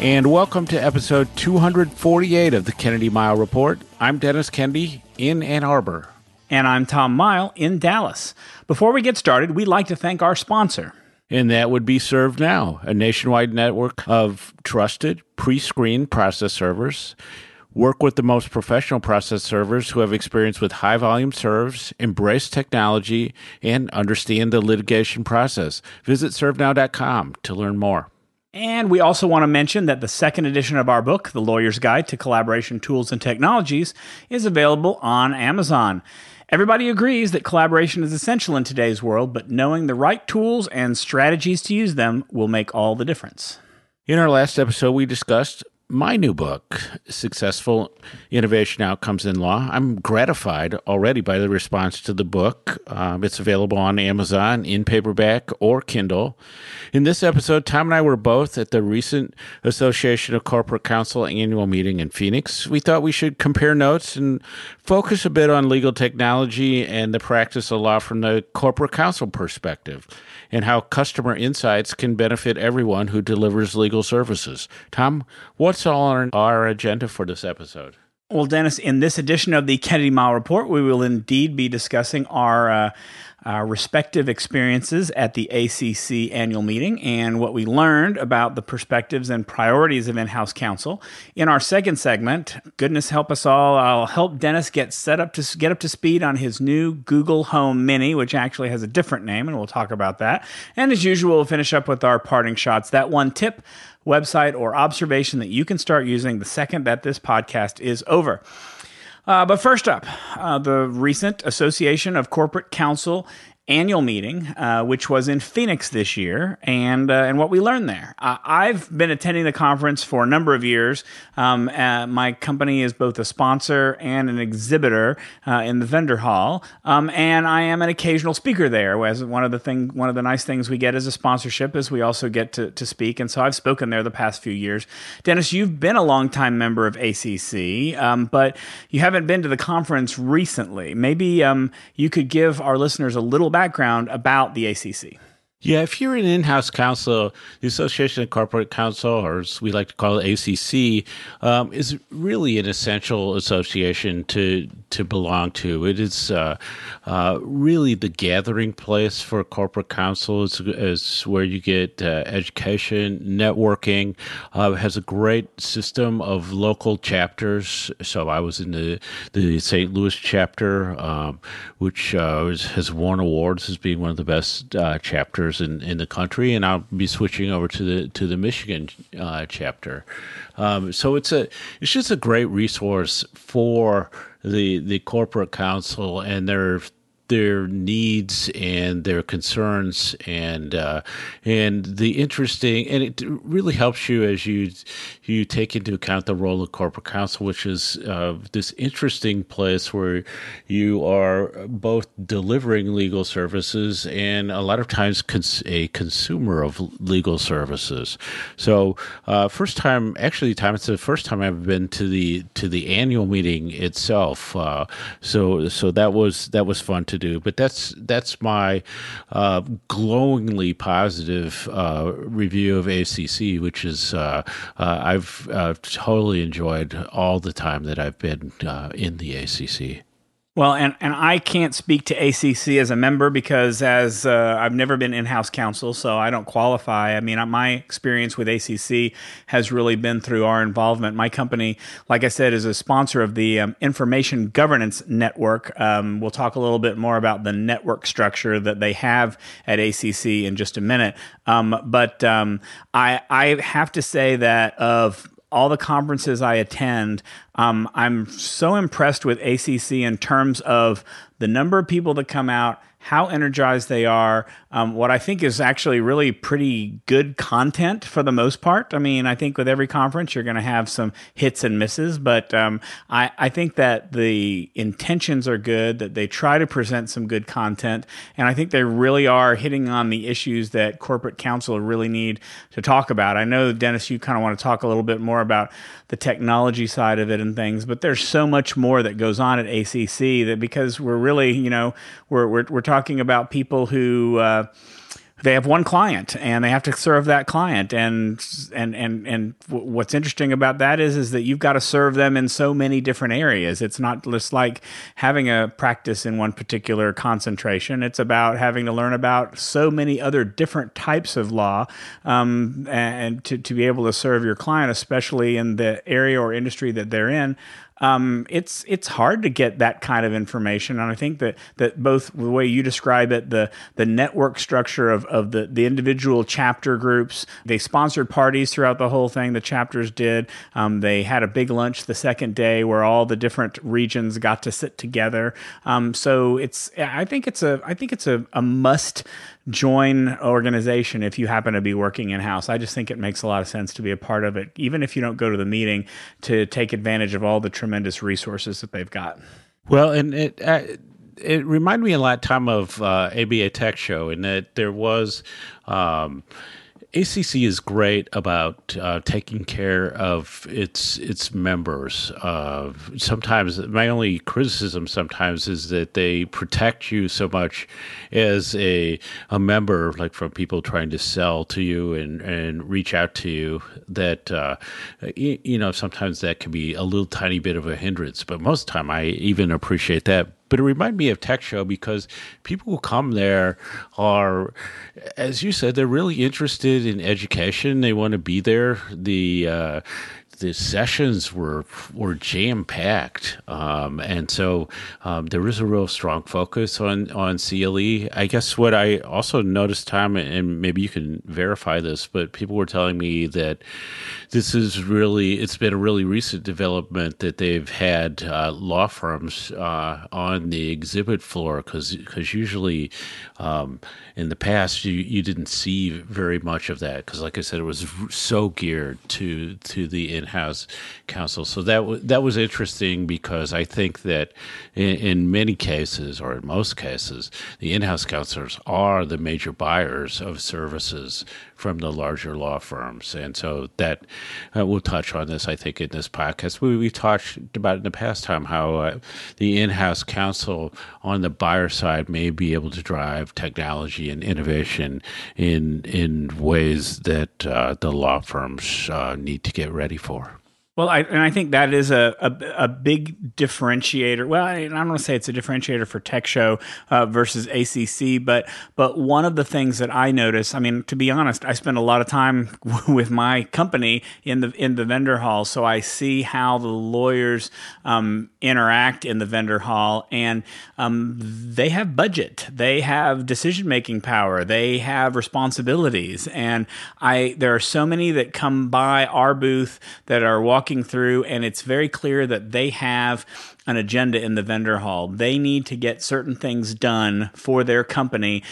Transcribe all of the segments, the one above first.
And welcome to episode 248 of the Kennedy Mighell Report. I'm Dennis Kennedy in Ann Arbor. And I'm Tom Mighell in Dallas. Before we get started, we'd like to thank our sponsor. And that would be ServeNow, a nationwide network of trusted pre screened process servers. Work with the most professional process servers who have experience with high volume serves, embrace technology, and understand the litigation process. Visit servenow.com to learn more. And we also want to mention that the second edition of our book, The Lawyer's Guide to Collaboration Tools and Technologies, is available on Amazon. Everybody agrees that collaboration is essential in today's world, but knowing the right tools and strategies to use them will make all the difference. In our last episode, we discussed my new book, Successful Innovation Outcomes in Law. I'm gratified already by the response to the book. Um, it's available on Amazon in paperback or Kindle. In this episode, Tom and I were both at the recent Association of Corporate Counsel annual meeting in Phoenix. We thought we should compare notes and focus a bit on legal technology and the practice of law from the corporate counsel perspective and how customer insights can benefit everyone who delivers legal services. Tom, what's on our agenda for this episode? Well, Dennis, in this edition of the Kennedy Mighell Report, we will indeed be discussing our. Uh, our respective experiences at the ACC annual meeting and what we learned about the perspectives and priorities of in house counsel. In our second segment, goodness help us all, I'll help Dennis get set up to get up to speed on his new Google Home Mini, which actually has a different name, and we'll talk about that. And as usual, we'll finish up with our parting shots. That one tip, website, or observation that you can start using the second that this podcast is over. Uh, but first up, uh, the recent Association of Corporate Counsel annual meeting, uh, which was in Phoenix this year, and uh, and what we learned there. Uh, I've been attending the conference for a number of years. Um, uh, my company is both a sponsor and an exhibitor uh, in the vendor hall, um, and I am an occasional speaker there. As one of the thing, one of the nice things we get as a sponsorship is we also get to, to speak, and so I've spoken there the past few years. Dennis, you've been a longtime member of ACC, um, but you haven't been to the conference recently. Maybe um, you could give our listeners a little background about the ACC. Yeah, if you're an in-house counsel, the Association of Corporate Counsel, or as we like to call it, ACC, um, is really an essential association to to belong to. It is uh, uh, really the gathering place for corporate counsel. It's, it's where you get uh, education, networking. Uh, has a great system of local chapters. So I was in the the St. Louis chapter, um, which uh, has won awards as being one of the best uh, chapters in, in the country, and I'll be switching over to the to the Michigan chapter. Um, so it's a it's just a great resource for the the corporate counsel and their their needs and their concerns and uh, and the interesting and it really helps you as you you take into account the role of corporate counsel, which is uh, this interesting place where you are both delivering legal services and a lot of times cons- a consumer of legal services. So uh, first time, actually, time it's the first time I've been to the to the annual meeting itself. Uh, so so that was that was fun to do. But that's that's my uh, glowingly positive uh, review of ACC, which is uh, uh, I've uh, totally enjoyed all the time that I've been in the ACC. Well, and, and I can't speak to ACC as a member because as uh, I've never been in-house counsel, so I don't qualify. I mean, my experience with ACC has really been through our involvement. My company, like I said, is a sponsor of the um, Information Governance Network. Um, we'll talk a little bit more about the network structure that they have at ACC in just a minute. Um, but um, I I have to say that of all the conferences I attend, um, I'm so impressed with ACC in terms of the number of people that come out, how energized they are. Um, what I think is actually really pretty good content for the most part. I mean, I think with every conference you're going to have some hits and misses, but um, I, I think that the intentions are good. That they try to present some good content, and I think they really are hitting on the issues that corporate counsel really need to talk about. I know Dennis, you kind of want to talk a little bit more about the technology side of it and things, but there's so much more that goes on at ACC that because we're really, you know, we're we're, we're talking about people who. Uh, they have one client and they have to serve that client. And and and and what's interesting about that is is that you've got to serve them in so many different areas. It's not just like having a practice in one particular concentration. It's about having to learn about so many other different types of law um, and to, to be able to serve your client especially in the area or industry that they're in um, it's it's hard to get that kind of information. And I think that that both the way you describe it, the the network structure of, of the, the individual chapter groups, they sponsored parties throughout the whole thing. The chapters did. Um, they had a big lunch the second day where all the different regions got to sit together. Um, so it's I think it's a I think it's a, a must join organization if you happen to be working in house. I just think it makes a lot of sense to be a part of it, even if you don't go to the meeting, to take advantage of all the tremendous resources that they've got. Well, and it. Uh, it reminded me a lot, Tom, of uh, ABA Tech Show, in that there was um, ACC is great about uh, taking care of its its members. Uh, sometimes my only criticism sometimes is that they protect you so much as a a member, like from people trying to sell to you and and reach out to you. That uh, you, you know sometimes that can be a little tiny bit of a hindrance, but most of the time I even appreciate that but it reminded me of Tech Show because people who come there are, as you said, they're really interested in education. They want to be there. The uh, the sessions were were jam packed, um, and so um, there was a real strong focus on on CLE. I guess what I also noticed, Tom, and maybe you can verify this, but people were telling me that this is really it's been a really recent development that they've had uh, law firms uh, on the exhibit floor because because usually um, in the past you, you didn't see very much of that because like I said it was so geared to to the in-house counsel so that w- that was interesting because I think that in, in many cases or in most cases the in-house counselors are the major buyers of services from the larger law firms. And so that uh, we'll touch on this, I think, in this podcast. We, we talked about in the past time how uh, the in house counsel on the buyer side may be able to drive technology and innovation in, in ways that uh, the law firms uh, need to get ready for. Well, I, and I think that is a, a, a big differentiator. Well, I, I don't want to say it's a differentiator for Tech Show uh, versus ACC, but but one of the things that I notice, I mean, to be honest, I spend a lot of time with my company in the in the vendor hall, so I see how the lawyers um, interact in the vendor hall, and um, they have budget, they have decision making power, they have responsibilities, and I there are so many that come by our booth that are walking walking through, and it's very clear that they have an agenda in the vendor hall. They need to get certain things done for their company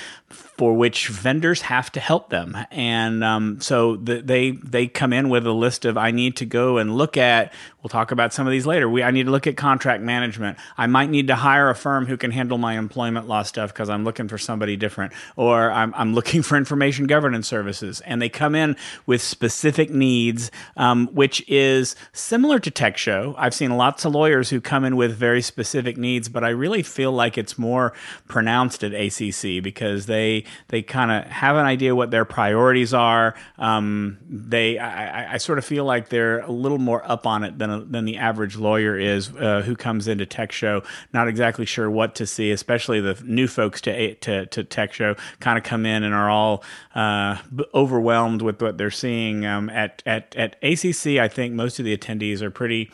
for which vendors have to help them. And um, so the, they they come in with a list of I need to go and look at. We'll talk about some of these later. We I need to look at contract management. I might need to hire a firm who can handle my employment law stuff because I'm looking for somebody different, or I'm I'm looking for information governance services. And they come in with specific needs, um, which is similar to Tech Show. I've seen lots of lawyers who come in with very specific needs, but I really feel like it's more pronounced at ACC because they they kind of have an idea what their priorities are. Um, they, I, I, sort of feel like they're a little more up on it than than the average lawyer is, uh, who comes into Tech Show not exactly sure what to see. Especially the new folks to to, to Tech Show kind of come in and are all uh, overwhelmed with what they're seeing. Um, at at at ACC, I think most of the attendees are pretty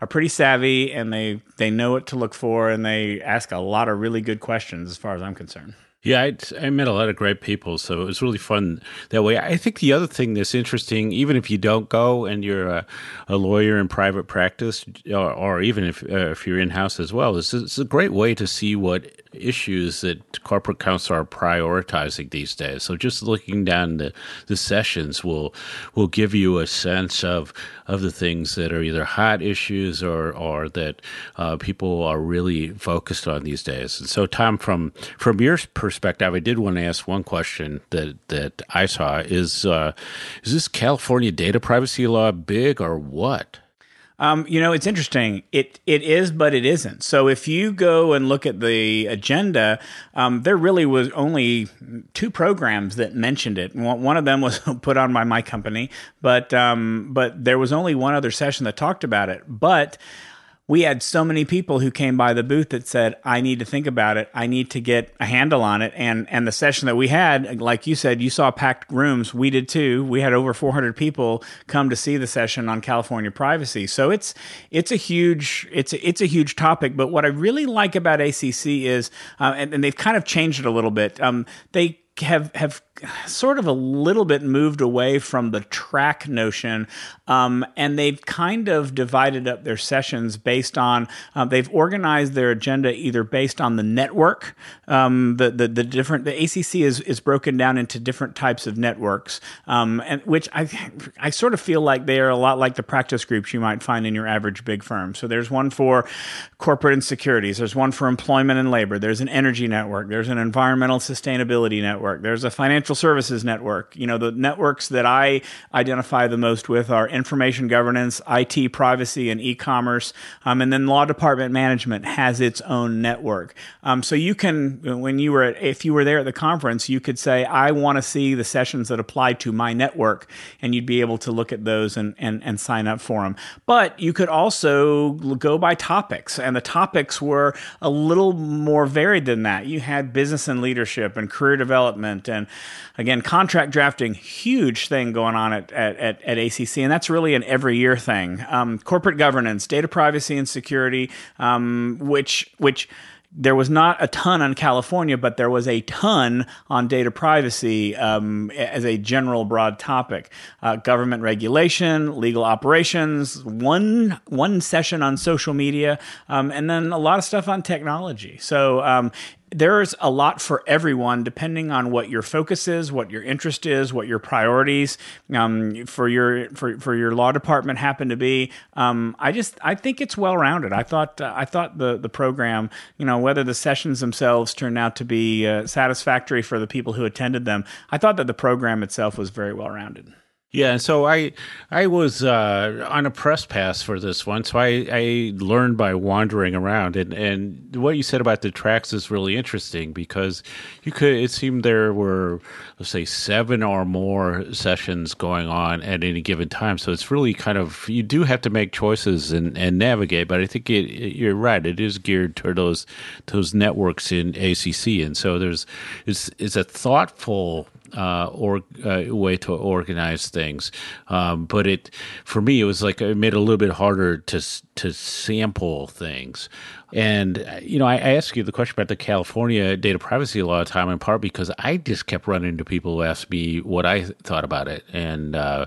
are pretty savvy and they they know what to look for and they ask a lot of really good questions as far as I'm concerned. Yeah, I, I, met a lot of great people, so it was really fun that way. I think the other thing that's interesting, even if you don't go and you're a, a lawyer in private practice, or, or even if uh, if you're in house as well, is it's a great way to see what issues that corporate counsel are prioritizing these days. So just looking down the, the sessions will will give you a sense of of the things that are either hot issues or or that uh, people are really focused on these days. And so, Tom, from from your perspective, I did want to ask one question that that I saw is uh, is this California data privacy law big or what? Um, you know, it's interesting. It it is, but it isn't. So if you go and look at the agenda, um, there really was only two programs that mentioned it. One of them was put on by my company, but um, but there was only one other session that talked about it. But we had so many people who came by the booth that said, I need to think about it. I need to get a handle on it. And, and the session that we had, like you said, you saw packed rooms. We did too. We had over 400 people come to see the session on California privacy. So it's, it's a huge, it's a, it's a huge topic. But what I really like about ACC is, uh, and, and, they've kind of changed it a little bit. Um, they have, have sort of a little bit moved away from the track notion, um, and they've kind of divided up their sessions based on uh, they've organized their agenda either based on the network, um, the, the the different the ACC is is broken down into different types of networks, um, and which I I sort of feel like they are a lot like the practice groups you might find in your average big firm. So there's one for corporate and securities, there's one for employment and labor, there's an energy network, there's an environmental sustainability network, there's a financial financial services network. You know, the networks that I identify the most with are information governance, IT privacy, and e-commerce. Um, and then law department management has its own network. Um, so you can, when you were, at, if you were there at the conference, you could say, I want to see the sessions that apply to my network, and you'd be able to look at those and, and, and sign up for them. But you could also go by topics, and the topics were a little more varied than that. You had business and leadership and career development and again, contract drafting, huge thing going on at, at, at, ACC, and that's really an every year thing. Um, corporate governance, data privacy and security, um, which which there was not a ton on California, but there was a ton on data privacy um, as a general broad topic. Uh, government regulation, legal operations, one one session on social media, um, and then a lot of stuff on technology. So um, there's a lot for everyone depending on what your focus is what your interest is what your priorities um, for your for, for your law department happen to be. Um, i just i think it's well rounded i thought uh, i thought the the program you know whether the sessions themselves turned out to be uh, satisfactory for the people who attended them i thought that the program itself was very well rounded yeah, so I I was uh, on a press pass for this one, so I, I learned by wandering around, and, and what you said about the tracks is really interesting because you could it seemed there were let's say seven or more sessions going on at any given time, so it's really kind of you do have to make choices and, and navigate, but I think it, it, you're right, it is geared toward those those networks in ACC, and so there's it's it's a thoughtful uh, or uh, way to organize things. Um, but it, for me, it was like it made it a little bit harder to to sample things. And you know, I, I asked you the question about the California data privacy law time in part because I just kept running into people who asked me what I thought about it, and uh,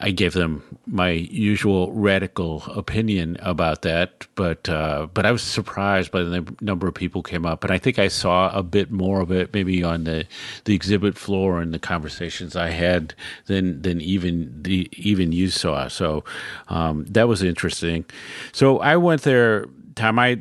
I gave them my usual radical opinion about that. But uh, but I was surprised by the number of people came up, and I think I saw a bit more of it maybe on the the exhibit floor and the conversations I had than than even the even you saw. So um, that was interesting. So I went there Tom, I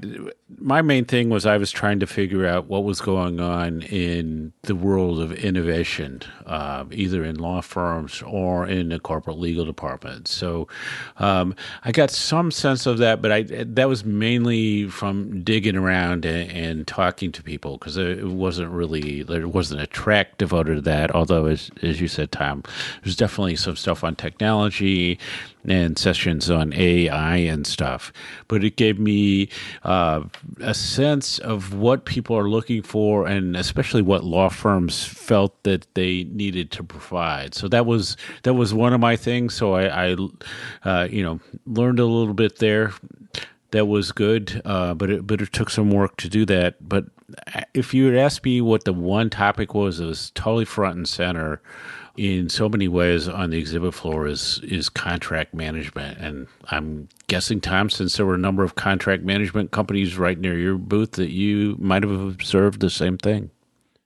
my main thing was I was trying to figure out what was going on in the world of innovation, uh, either in law firms or in the corporate legal department. So um, I got some sense of that, but I that was mainly from digging around and, and talking to people because it wasn't really there wasn't a track devoted to that. Although, as as you said, Tom, there's definitely some stuff on technology and sessions on AI and stuff. But it gave me uh, a sense of what people are looking for, and especially what law firms felt that they needed to provide. So that was that was one of my things. So I, I uh, you know, learned a little bit there. That was good, uh, but it, but it took some work to do that. But if you had asked me what the one topic was, it was totally front and center in so many ways on the exhibit floor is is contract management. And I'm guessing, Tom, since there were a number of contract management companies right near your booth, that you might have observed the same thing.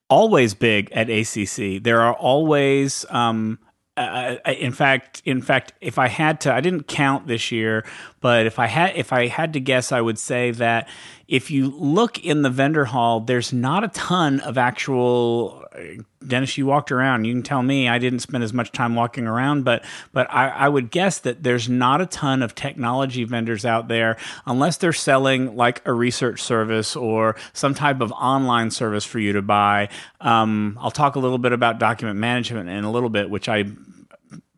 Always big at ACC. There are always um, uh, in fact, in fact, if I had to, I didn't count this year, but if I had, if I had to guess, I would say that if you look in the vendor hall, there's not a ton of actual. Dennis, you walked around. You can tell me I didn't spend as much time walking around, but but I, I would guess that there's not a ton of technology vendors out there unless they're selling like a research service or some type of online service for you to buy. Um, I'll talk a little bit about document management in a little bit, which I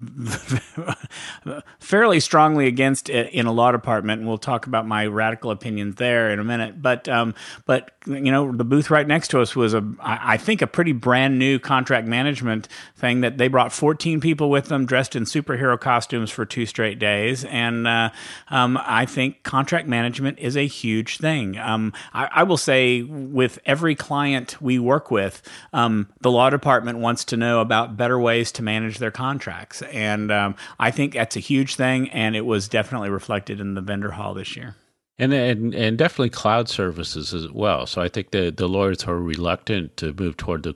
fairly strongly against it in a law department, and we'll talk about my radical opinions there in a minute. But um, but you know, the booth right next to us was a I think a pretty brand new contract management thing that they brought 14 people with them dressed in superhero costumes for two straight days, and uh, um, I think contract management is a huge thing. Um, I, I, will say with every client we work with, um, the law department wants to know about better ways to manage their contracts and um, I think that's a huge thing, and it was definitely reflected in the vendor hall this year. And, and and definitely cloud services as well. So I think the the lawyers who are reluctant to move toward the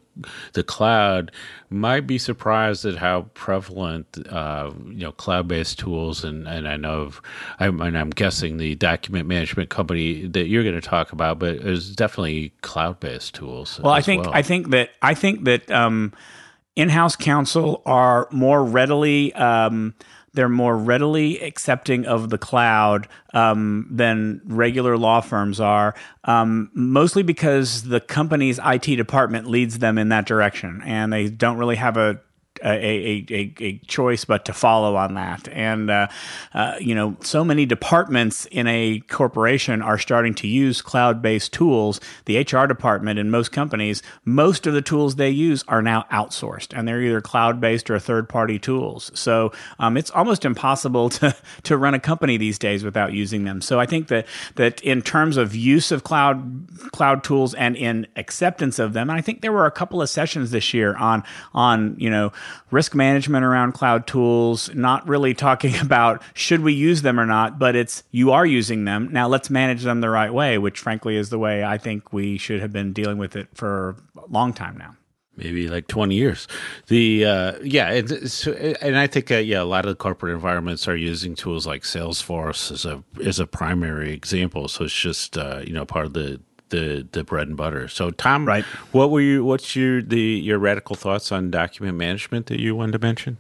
the cloud might be surprised at how prevalent uh, you know cloud based tools and and I know of, I'm, and I'm guessing the document management company that you're going to talk about, but there's definitely cloud based tools. Well, I think well. I think that I think that. Um, in-house counsel are more readily um, they're more readily accepting of the cloud um, than regular law firms are, um, mostly because the company's IT department leads them in that direction, and they don't really have a a, a, a, choice but to follow on that. And, uh, uh, you know, so many departments in a corporation are starting to use cloud based tools. The HR department in most companies, most of the tools they use are now outsourced and they're either cloud based or third party tools. So um, it's almost impossible to, to run a company these days without using them. So I think that, that in terms of use of cloud, cloud tools and in acceptance of them, and I think there were a couple of sessions this year on, on, you know, risk management around cloud tools, not really talking about should we use them or not, but it's you are using them. Now let's manage them the right way, which frankly is the way I think we should have been dealing with it for a long time now. Maybe like 20 years. The uh, yeah and, i think uh, yeah a lot of the corporate environments are using tools like salesforce as a as a primary example. So it's just uh, you know part of the the the bread and butter. So, Tom, right? What were you? What's your the your radical thoughts on document management that you wanted to mention?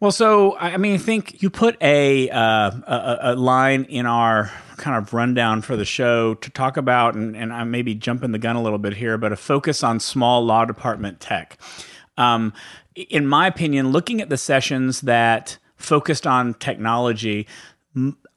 Well, so I mean, I think you put a, uh, a, a line in our kind of rundown for the show to talk about, and, and I may be jumping the gun a little bit here, but a focus on small law department tech. Um, in my opinion, looking at the sessions that focused on technology,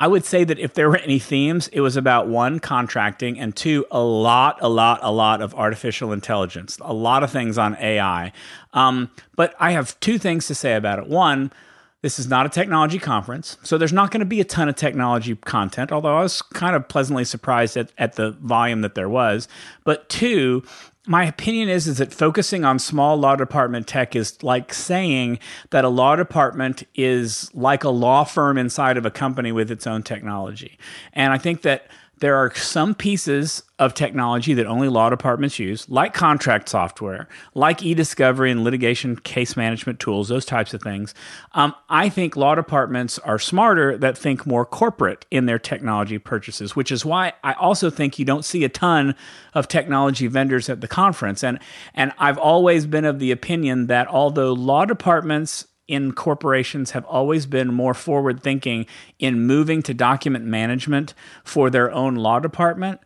I would say that if there were any themes, it was about one, contracting, and two, a lot, a lot, a lot of artificial intelligence, a lot of things on AI. Um, but I have two things to say about it. One, this is not a technology conference, so there's not going to be a ton of technology content, although I was kind of pleasantly surprised at, at the volume that there was. But two, my opinion is is that focusing on small law department tech is like saying that a law department is like a law firm inside of a company with its own technology. And I think that there are some pieces of technology that only law departments use, like contract software, like e discovery and litigation case management tools, those types of things. Um, I think law departments are smarter that think more corporate in their technology purchases, which is why I also think you don't see a ton of technology vendors at the conference. And, and I've always been of the opinion that although law departments in corporations have always been more forward thinking in moving to document management for their own law department.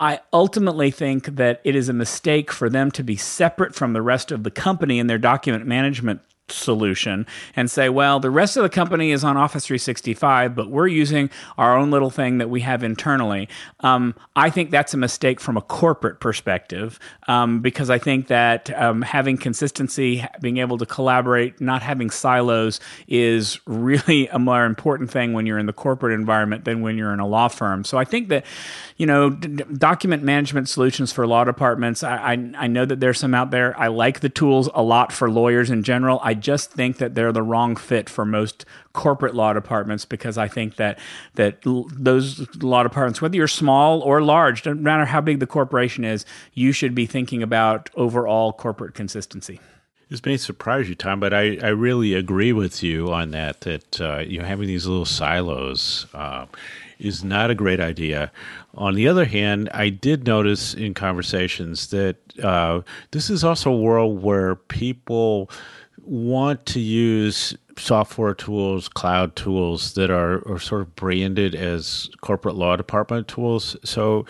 I ultimately think that it is a mistake for them to be separate from the rest of the company in their document management solution and say, well, the rest of the company is on Office 365, but we're using our own little thing that we have internally. Um, I think that's a mistake from a corporate perspective um, because I think that um, having consistency, being able to collaborate, not having silos is really a more important thing when you're in the corporate environment than when you're in a law firm. So I think that, you know, d- document management solutions for law departments, I, I, I know that there's some out there. I like the tools a lot for lawyers in general. I just think that they're the wrong fit for most corporate law departments because I think that that those law departments, whether you're small or large, no matter how big the corporation is, you should be thinking about overall corporate consistency. This may surprise you, Tom, but I, I really agree with you on that. That uh, you having these little silos uh, is not a great idea. On the other hand, I did notice in conversations that uh, this is also a world where people want to use software tools, cloud tools that are, are sort of branded as corporate law department tools. So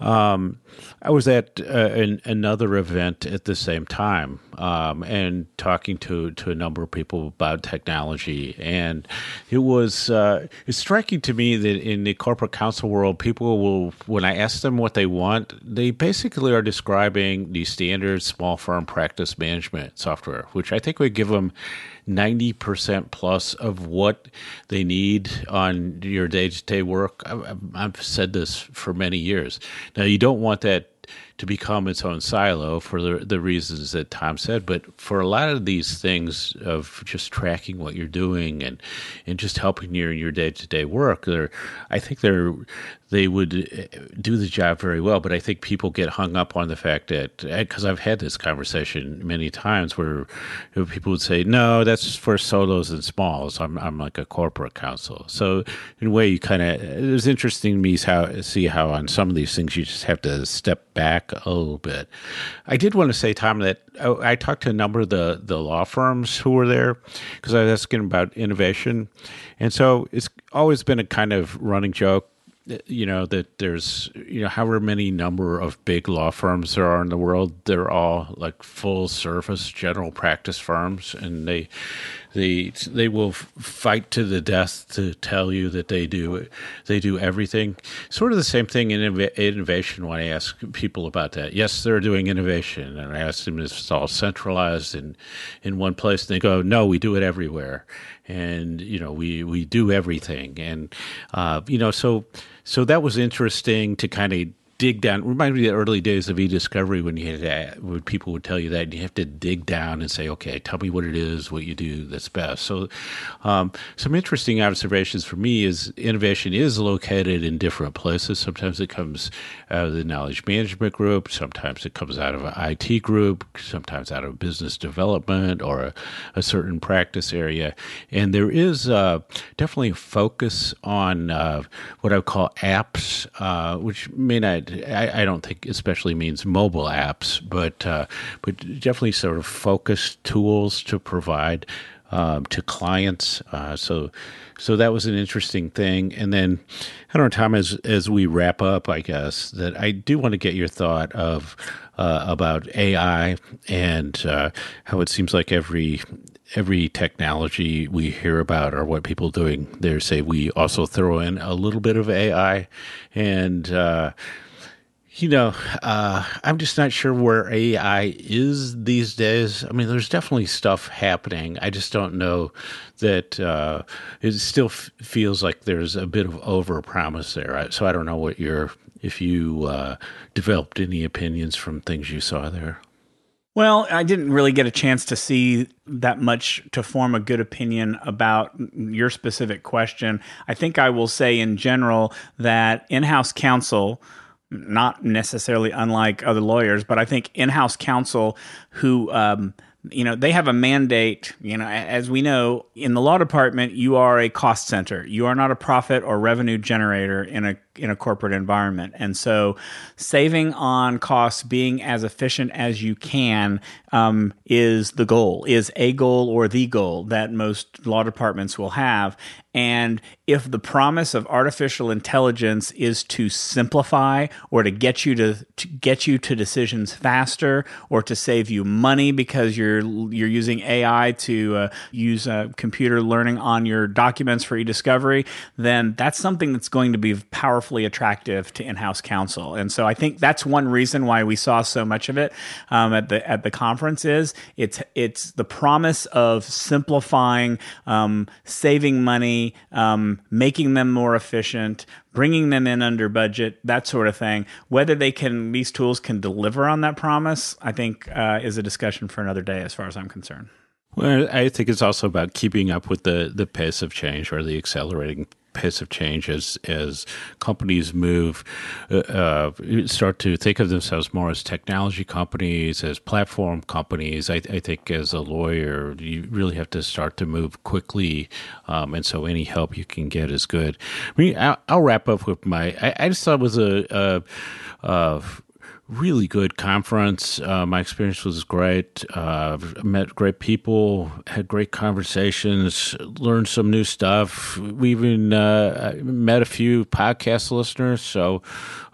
um, I was at uh, an, another event at the same time um, and talking to, to a number of people about technology. And it was uh, it's striking to me that in the corporate counsel world, people will, when I ask them what they want, they basically are describing the standard small firm practice management software, which I think would give them 90% plus of what they need on your day to day work. I've said this for many years. Now, you don't want that to become its own silo for the, the reasons that Tom said. But for a lot of these things of just tracking what you're doing and, and just helping you in your day to day work, I think they're, they would uh, do the job very well. But I think people get hung up on the fact that, because I've had this conversation many times where people would say, no, that's for solos and smalls. I'm, I'm like a corporate counsel. So in a way, you kind of, it was interesting to me how, see how on some of these things you just have to step back a little bit. I did want to say, Tom, that I, I talked to a number of the, the law firms who were there because I was asking about innovation. And so it's always been a kind of running joke you know that there's you know however many number of big law firms there are in the world they're all like full service general practice firms and they they they will fight to the death to tell you that they do they do everything. Sort of the same thing in innovation when i ask people about that. Yes they're doing innovation and i ask them if it's all centralized in in one place and they go no we do it everywhere. And you know we we do everything. And uh, you know so so that was interesting to kind of dig down. Remind me of the early days of e-discovery when you had when people would tell you that and you have to dig down and say, okay, tell me what it is, what you do that's best. So, um, some interesting observations for me is innovation is located in different places. Sometimes it comes out of the knowledge management group. Sometimes it comes out of an IT group. Sometimes out of business development or a, a certain practice area. And there is uh, definitely a focus on uh, what I would call apps, uh, which may not I, I, don't think especially means mobile apps, but uh, but definitely sort of focused tools to provide um, to clients. Uh, so so that was an interesting thing. And then I don't know, Tom, as as we wrap up, I guess that I do want to get your thought of uh, about AI and uh, how it seems like every every technology we hear about or what people doing there say we also throw in a little bit of AI and uh, you know, uh, I'm just not sure where AI is these days. I mean, there's definitely stuff happening. I just don't know that uh, it still f- feels like there's a bit of over promise there. So I don't know what your if you uh, developed any opinions from things you saw there. Well, I didn't really get a chance to see that much to form a good opinion about your specific question. I think I will say in general that in house counsel not necessarily unlike other lawyers, but I think in-house counsel who um, you know they have a mandate you know as we know in the law department you are a cost center. You are not a profit or revenue generator in a in a corporate environment. And so, saving on costs, being as efficient as you can, um, is the goal, is a goal or the goal that most law departments will have. And if the promise of artificial intelligence is to simplify or to get you to, to, get you to decisions faster or to save you money because you're you're using AI to uh, use uh, computer learning on your documents for e-discovery, then that's something that's going to be attractive to in-house counsel. And so I think that's one reason why we saw so much of it um, at the at the conference is it's it's the promise of simplifying, um, saving money, um, making them more efficient, bringing them in under budget, that sort of thing. Whether they can, these tools can deliver on that promise, I think uh, is a discussion for another day, as far as I'm concerned. Well, I think it's also about keeping up with the, the pace of change or the accelerating pace of change as as companies move, uh, uh, start to think of themselves more as technology companies, as platform companies. I, I, think as a lawyer, you really have to start to move quickly, um, and so any help you can get is good. I mean, I'll, I'll wrap up with my. I, I, just thought it was a. a, a really good conference. Uh, my experience was great. Uh, met great people, had great conversations, learned some new stuff. We even uh, met a few podcast listeners. So,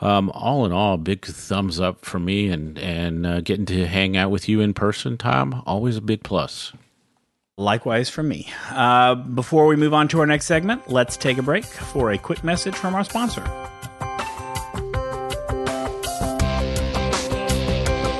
um, all in all, big thumbs up for me. And and uh, getting to hang out with you in person, Tom, always a big plus. Likewise for me. Uh, before we move on to our next segment, let's take a break for a quick message from our sponsor.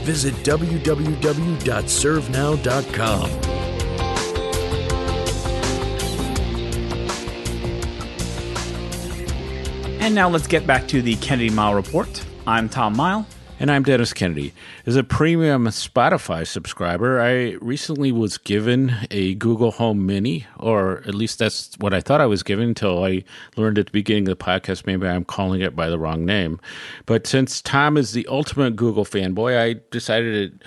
visit www.servenow.com. And now let's get back to the Kennedy Mighell Report. I'm Tom Mighell. And I'm Dennis Kennedy. As a premium Spotify subscriber, I recently was given a Google Home Mini, or at least that's what I thought I was given until I learned at the beginning of the podcast maybe I'm calling it by the wrong name. But since Tom is the ultimate Google fanboy, I decided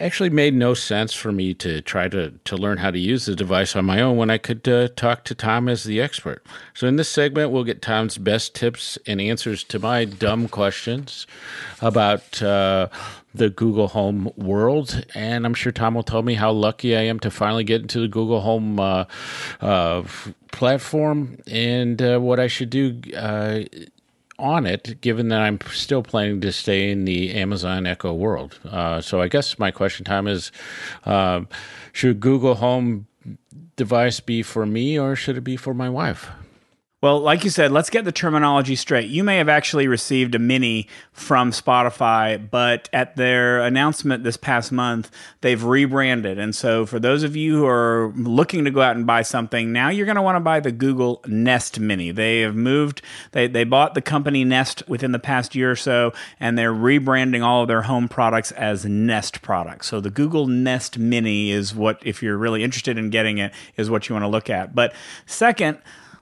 actually made no sense for me to try to, to learn how to use the device on my own when I could uh, talk to Tom as the expert. So, in this segment, we'll get Tom's best tips and answers to my dumb questions about uh, the Google Home world. And I'm sure Tom will tell me how lucky I am to finally get into the Google Home uh, uh platform and uh, what I should do uh, on it, given that I'm still planning to stay in the Amazon Echo world. Uh, so I guess my question, Tom, is uh, should Google Home device be for me or should it be for my wife? Well, like you said, let's get the terminology straight. You may have actually received a mini from Spotify, but at their announcement this past month, they've rebranded. And so, for those of you who are looking to go out and buy something, now you're going to want to buy the Google Nest Mini. They have moved, they, they bought the company Nest within the past year or so, and they're rebranding all of their home products as Nest products. So, the Google Nest Mini is what, if you're really interested in getting it, is what you want to look at. But second,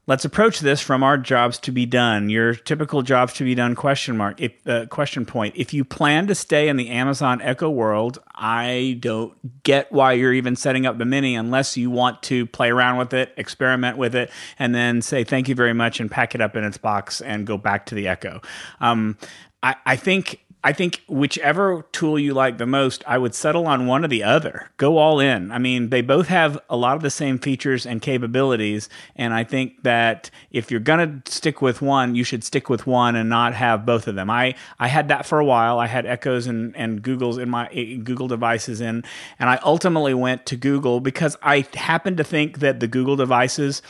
Let's approach this from our jobs to be done. Your typical jobs to be done question mark. If uh, question point. If you plan to stay in the Amazon Echo world, I don't get why you're even setting up the mini unless you want to play around with it, experiment with it, and then say thank you very much and pack it up in its box and go back to the Echo. Um, I, I think I think whichever tool you like the most, I would settle on one or the other. Go all in. I mean, they both have a lot of the same features and capabilities. And I think that if you're going to stick with one, you should stick with one and not have both of them. I, I had that for a while. I had Echoes and, and Google's in my eh, Google devices in, and I ultimately went to Google because I happened to think that the Google devices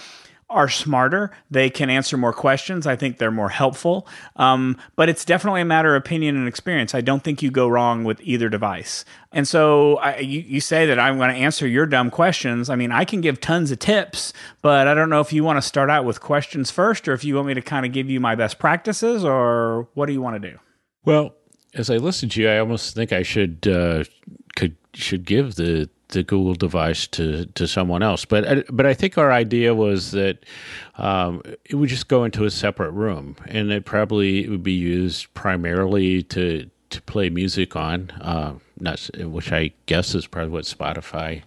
are smarter. They can answer more questions. I think they're more helpful. Um, but it's definitely a matter of opinion and experience. I don't think you go wrong with either device. And so I, you, you say that I'm going to answer your dumb questions. I mean, I can give tons of tips, but I don't know if you want to start out with questions first or if you want me to kind of give you my best practices or what do you want to do? Well, as I listen to you, I almost think I should uh, could should give the the Google device to to someone else. But but I think our idea was that um, it would just go into a separate room, and it probably would be used primarily to to play music on. Uh, not which I guess is probably what Spotify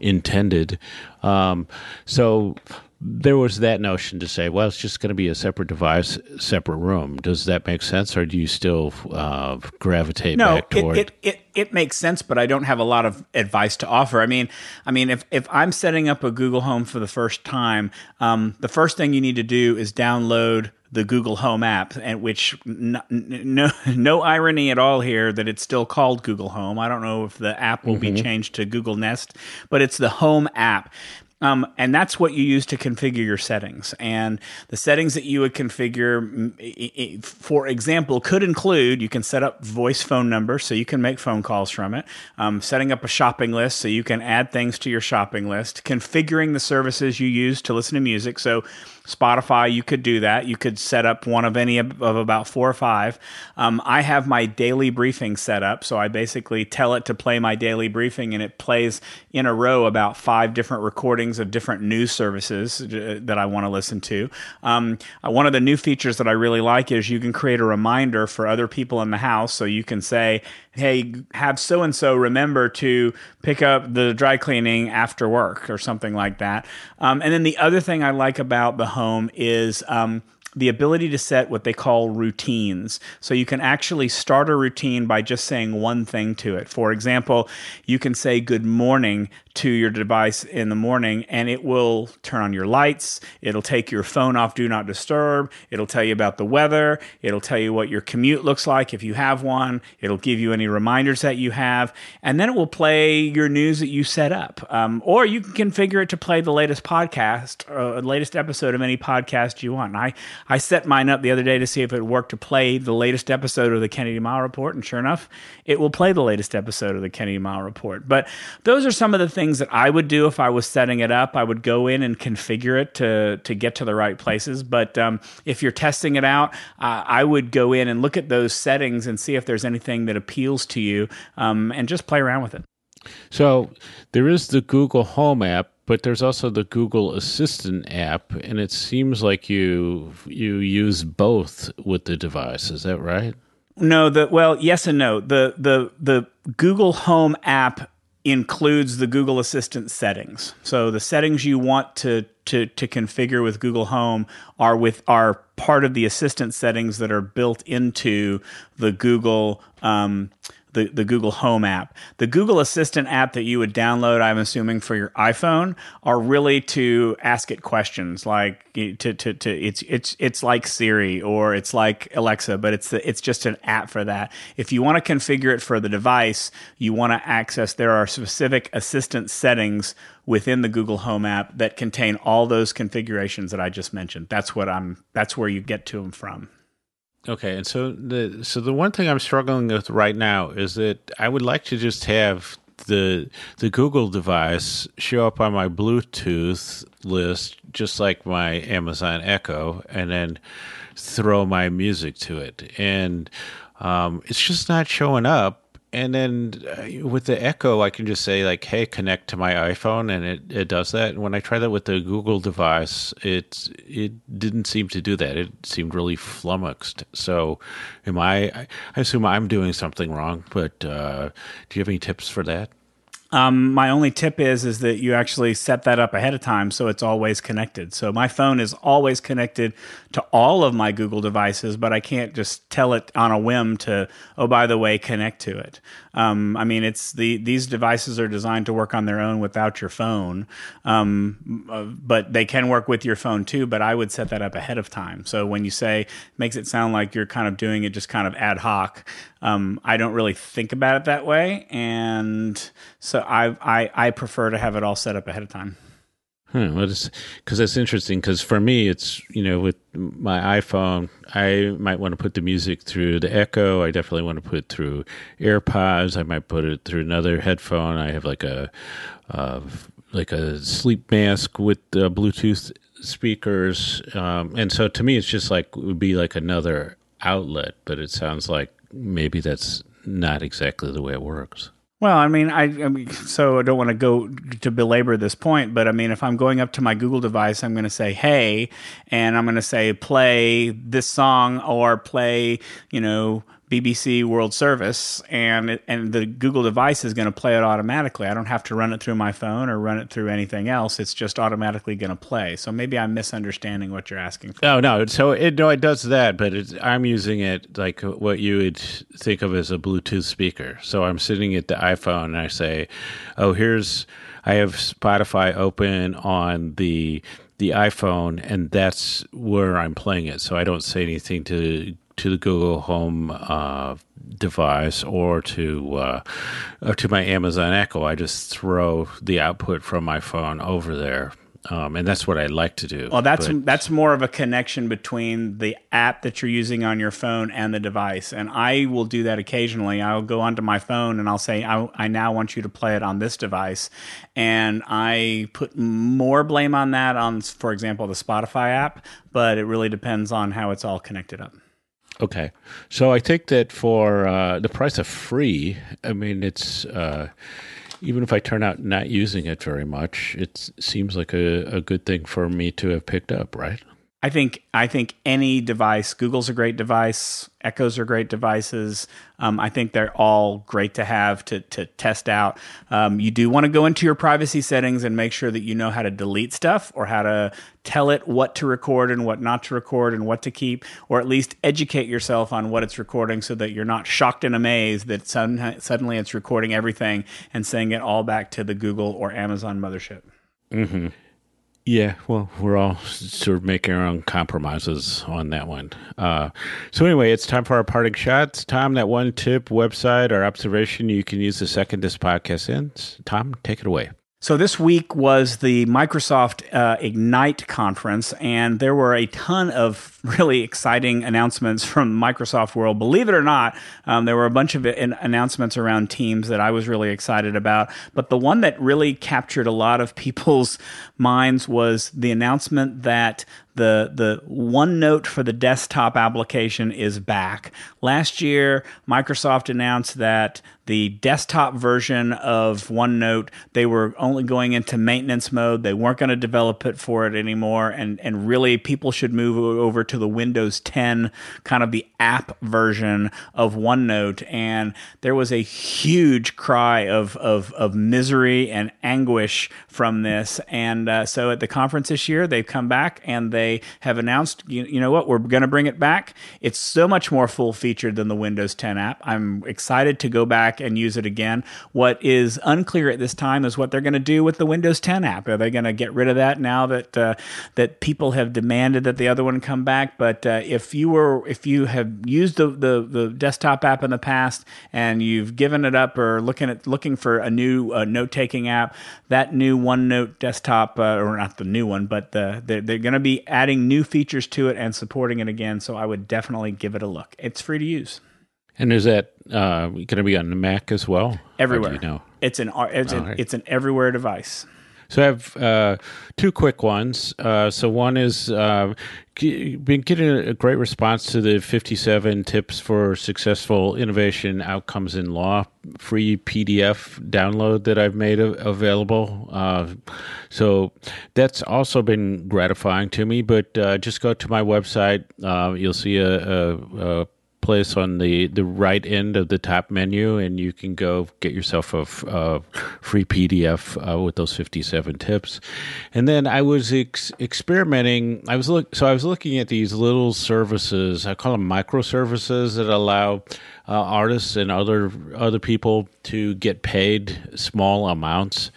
intended. Um, so there was that notion to say, well, it's just going to be a separate device, separate room. Does that make sense, or do you still uh, gravitate no, back toward? it, it, it it makes sense, but I don't have a lot of advice to offer. I mean, I mean, if if I'm setting up a Google Home for the first time, um, the first thing you need to do is download the Google Home app, and which no, no, no irony at all here that it's still called Google Home. I don't know if the app will mm-hmm. be changed to Google Nest, but it's the Home app. Um, and that's what you use to configure your settings. And the settings that you would configure, for example, could include you can set up voice phone number so you can make phone calls from it, um, setting up a shopping list so you can add things to your shopping list, configuring the services you use to listen to music. So Spotify, you could do that. You could set up one of any of, about four or five. Um, I have my daily briefing set up, so I basically tell it to play my daily briefing, and it plays in a row about five different recordings of different news services uh, that I want to listen to. Um, uh, one of the new features that I really like is you can create a reminder for other people in the house, so you can say, hey, have so and so remember to pick up the dry cleaning after work or something like that. Um, and then the other thing I like about the home is um, the ability to set what they call routines. So you can actually start a routine by just saying one thing to it. For example, you can say good morning to your device in the morning and it will turn on your lights. It'll take your phone off do not disturb. It'll tell you about the weather. It'll tell you what your commute looks like if you have one. It'll give you any reminders that you have. And then it will play your news that you set up. Um, or you can configure it to play the latest podcast uh, latest episode of any podcast you want. And I, I set mine up the other day to see if it worked to play the latest episode of the Kennedy Mighell Report. And sure enough, it will play the latest episode of the Kennedy Mighell Report. But those are some of the things things that I would do if I was setting it up. I would go in and configure it to to get to the right places. But um, if you're testing it out, uh, I would go in and look at those settings and see if there's anything that appeals to you, um, and just play around with it. So there is the Google Home app, but there's also the Google Assistant app, and it seems like you you use both with the device. Is that right? No, the well, yes and no. The the the Google Home app includes the Google Assistant settings. So the settings you want to to to configure with Google Home are with are part of the Assistant settings that are built into the Google. Um, the, the Google Home app. The Google Assistant app that you would download, I'm assuming for your iPhone, are really to ask it questions like to, to, to it's it's it's like Siri or it's like Alexa, but it's it's just an app for that. If you want to configure it for the device, you want to access there are specific assistant settings within the Google Home app that contain all those configurations that I just mentioned. That's what I'm that's where you get to them from. Okay, and so the so the one thing I'm struggling with right now is that I would like to just have the the Google device show up on my Bluetooth list just like my Amazon Echo, and then throw my music to it, and um, it's just not showing up and then uh, with the Echo, I can just say like, "Hey, connect to my iPhone," and it, it does that. And when I tried that with the Google device, it it didn't seem to do that. It seemed really flummoxed. So, am I? I assume I'm doing something wrong. But uh, do you have any tips for that? Um, my only tip is is that you actually set that up ahead of time so it's always connected. So my phone is always connected to all of my Google devices, but I can't just tell it on a whim to oh by the way connect to it. Um, I mean it's the these devices are designed to work on their own without your phone, um, uh, but they can work with your phone too. But I would set that up ahead of time. So when you say makes it sound like you're kind of doing it just kind of ad hoc. Um, I don't really think about it that way, and so I, I I prefer to have it all set up ahead of time. Hmm, well, because that's interesting. Because for me, it's you know with my iPhone, I might want to put the music through the Echo. I definitely want to put through AirPods. I might put it through another headphone. I have like a uh, like a sleep mask with Bluetooth speakers, um, and so to me, it's just like it would be like another outlet, but it sounds like maybe that's not exactly the way it works. Well, I mean, I, I mean, so I don't want to go to belabor this point, but I mean, if I'm going up to my Google device, I'm going to say "Hey," and I'm going to say "Play this song" or "Play," you know, BBC World Service, and and the Google device is going to play it automatically. I don't have to run it through my phone or run it through anything else. It's just automatically going to play. So maybe I'm misunderstanding what you're asking for. No, no. So it no, it does that, but I'm using it like what you would think of as a Bluetooth speaker. So I'm sitting at the iPhone and I say, "Oh, here's I have Spotify open on the." the iPhone, and that's where I'm playing it. So I don't say anything to to the Google Home uh, device or to uh, or to my Amazon Echo. I just throw the output from my phone over there. Um, and that's what I like to do. Well, that's but, that's more of a connection between the app that you're using on your phone and the device. And I will do that occasionally. I'll go onto my phone and I'll say, I, I now want you to play it on this device, and I put more blame on that on, for example, the Spotify app. But it really depends on how it's all connected up. Okay, so I think that for uh, the price of free, I mean, it's uh, even if I turn out not using it very much, it seems like a, a good thing for me to have picked up, right? I think I think any device, Google's a great device, Echoes are great devices. Um, I think they're all great to have to to test out. Um, you do want to go into your privacy settings and make sure that you know how to delete stuff or how to tell it what to record and what not to record and what to keep, or at least educate yourself on what it's recording so that you're not shocked and amazed that sudden, suddenly it's recording everything and sending it all back to the Google or Amazon mothership. Mm-hmm. Yeah, well, we're all sort of making our own compromises on that one. Uh, so anyway, it's time for our parting shots. Tom, that one tip, website, or observation you can use the second this podcast ends. Tom, take it away. So this week was the Microsoft uh, Ignite conference, and there were a ton of really exciting announcements from Microsoft World. Believe it or not, um, there were a bunch of announcements around Teams that I was really excited about. But the one that really captured a lot of people's minds was the announcement that the the OneNote for the desktop application is back. Last year, Microsoft announced that the desktop version of OneNote they were only going into maintenance mode. They weren't going to develop it for it anymore, and and really people should move over to the Windows 10 kind of the app version of OneNote. And there was a huge cry of of of misery and anguish from this. And uh, so at the conference this year, they've come back and they have announced, you, you know what, we're going to bring it back. It's so much more full featured than the Windows 10 app. I'm excited to go back and use it again. What is unclear at this time is what they're going to do with the Windows 10 app. Are they going to get rid of that now that uh, that people have demanded that the other one come back? But uh, if you were if you have used the, the the desktop app in the past and you've given it up or looking at looking for a new uh, note taking app, that new OneNote desktop uh, or not the new one, but the, they're, they're going to be adding new features to it and supporting it again. So I would definitely give it a look. It's free to use. And is that uh, going to be on the Mac as well? Everywhere. You know? It's an it's, an, right. it's an everywhere device. So I have uh, two quick ones. Uh, so one is uh, been getting a great response to the 57 tips for successful innovation outcomes in law free PDF download that I've made available. Uh, so that's also been gratifying to me. But uh, just go to my website. Uh, you'll see a, a, a place on the, the right end of the top menu, and you can go get yourself a, free PDF uh, with those 57 tips. And then I was ex- experimenting. I was look so I was looking at these little services. I call them microservices that allow uh, artists and other other people to get paid small amounts.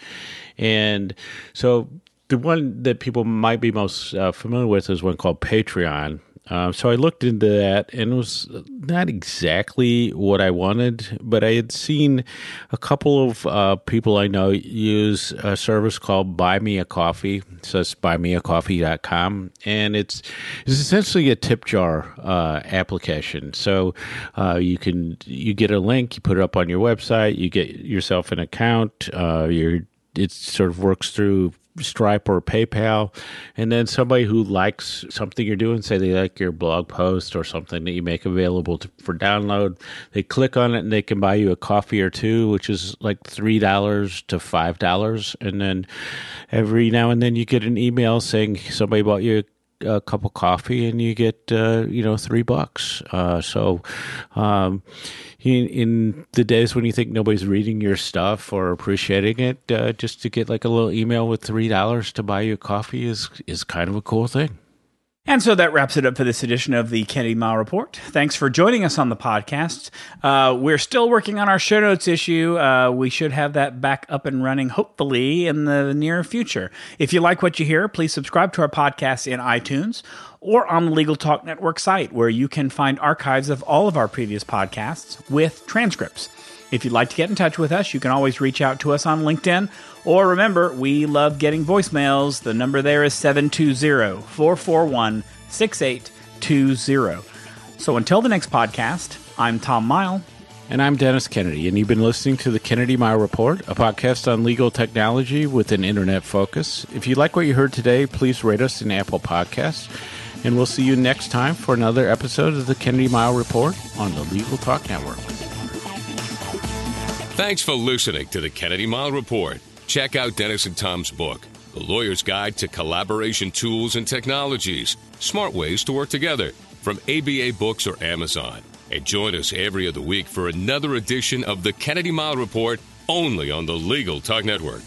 And so the one that people might be most uh, familiar with is one called Patreon uh, so I looked into that and it was not exactly what I wanted, but I had seen a couple of uh, people I know use a service called Buy Me a Coffee. So it's buymeacoffee.com. And it's, it's essentially a tip jar uh, application. So uh, you can you get a link, you put it up on your website, you get yourself an account, uh, you're it sort of works through Stripe or PayPal, and then somebody who likes something you're doing, say they like your blog post or something that you make available to, for download, they click on it and they can buy you a coffee or two, which is like three dollars to five dollars, and then every now and then you get an email saying somebody bought you a cup of coffee and you get uh, you know three bucks. Uh, so um, in, in, the days when you think nobody's reading your stuff or appreciating it, uh, just to get like a little email with three dollars to buy you coffee is is kind of a cool thing. And so that wraps it up for this edition of the Kennedy Mighell Report. Thanks for joining us on the podcast. Uh, we're still working on our show notes issue. Uh, we should have that back up and running, hopefully, in the near future. If you like what you hear, please subscribe to our podcast in iTunes or on the Legal Talk Network site, where you can find archives of all of our previous podcasts with transcripts. If you'd like to get in touch with us, you can always reach out to us on LinkedIn. Or remember, we love getting voicemails. The number there is 720 441 6820. So until the next podcast, I'm Tom Mighell. And I'm Dennis Kennedy, and you've been listening to the Kennedy Mighell Report, a podcast on legal technology with an internet focus. If you like what you heard today, please rate us in Apple Podcasts. And we'll see you next time for another episode of the Kennedy Mighell Report on the Legal Talk Network. Thanks for listening to the Kennedy Mighell Report. Check out Dennis and Tom's book, The Lawyer's Guide to Collaboration Tools and Technologies Smart Ways to Work Together, from ABA Books or Amazon. And join us every other week for another edition of the Kennedy Mighell Report only on the Legal Talk Network.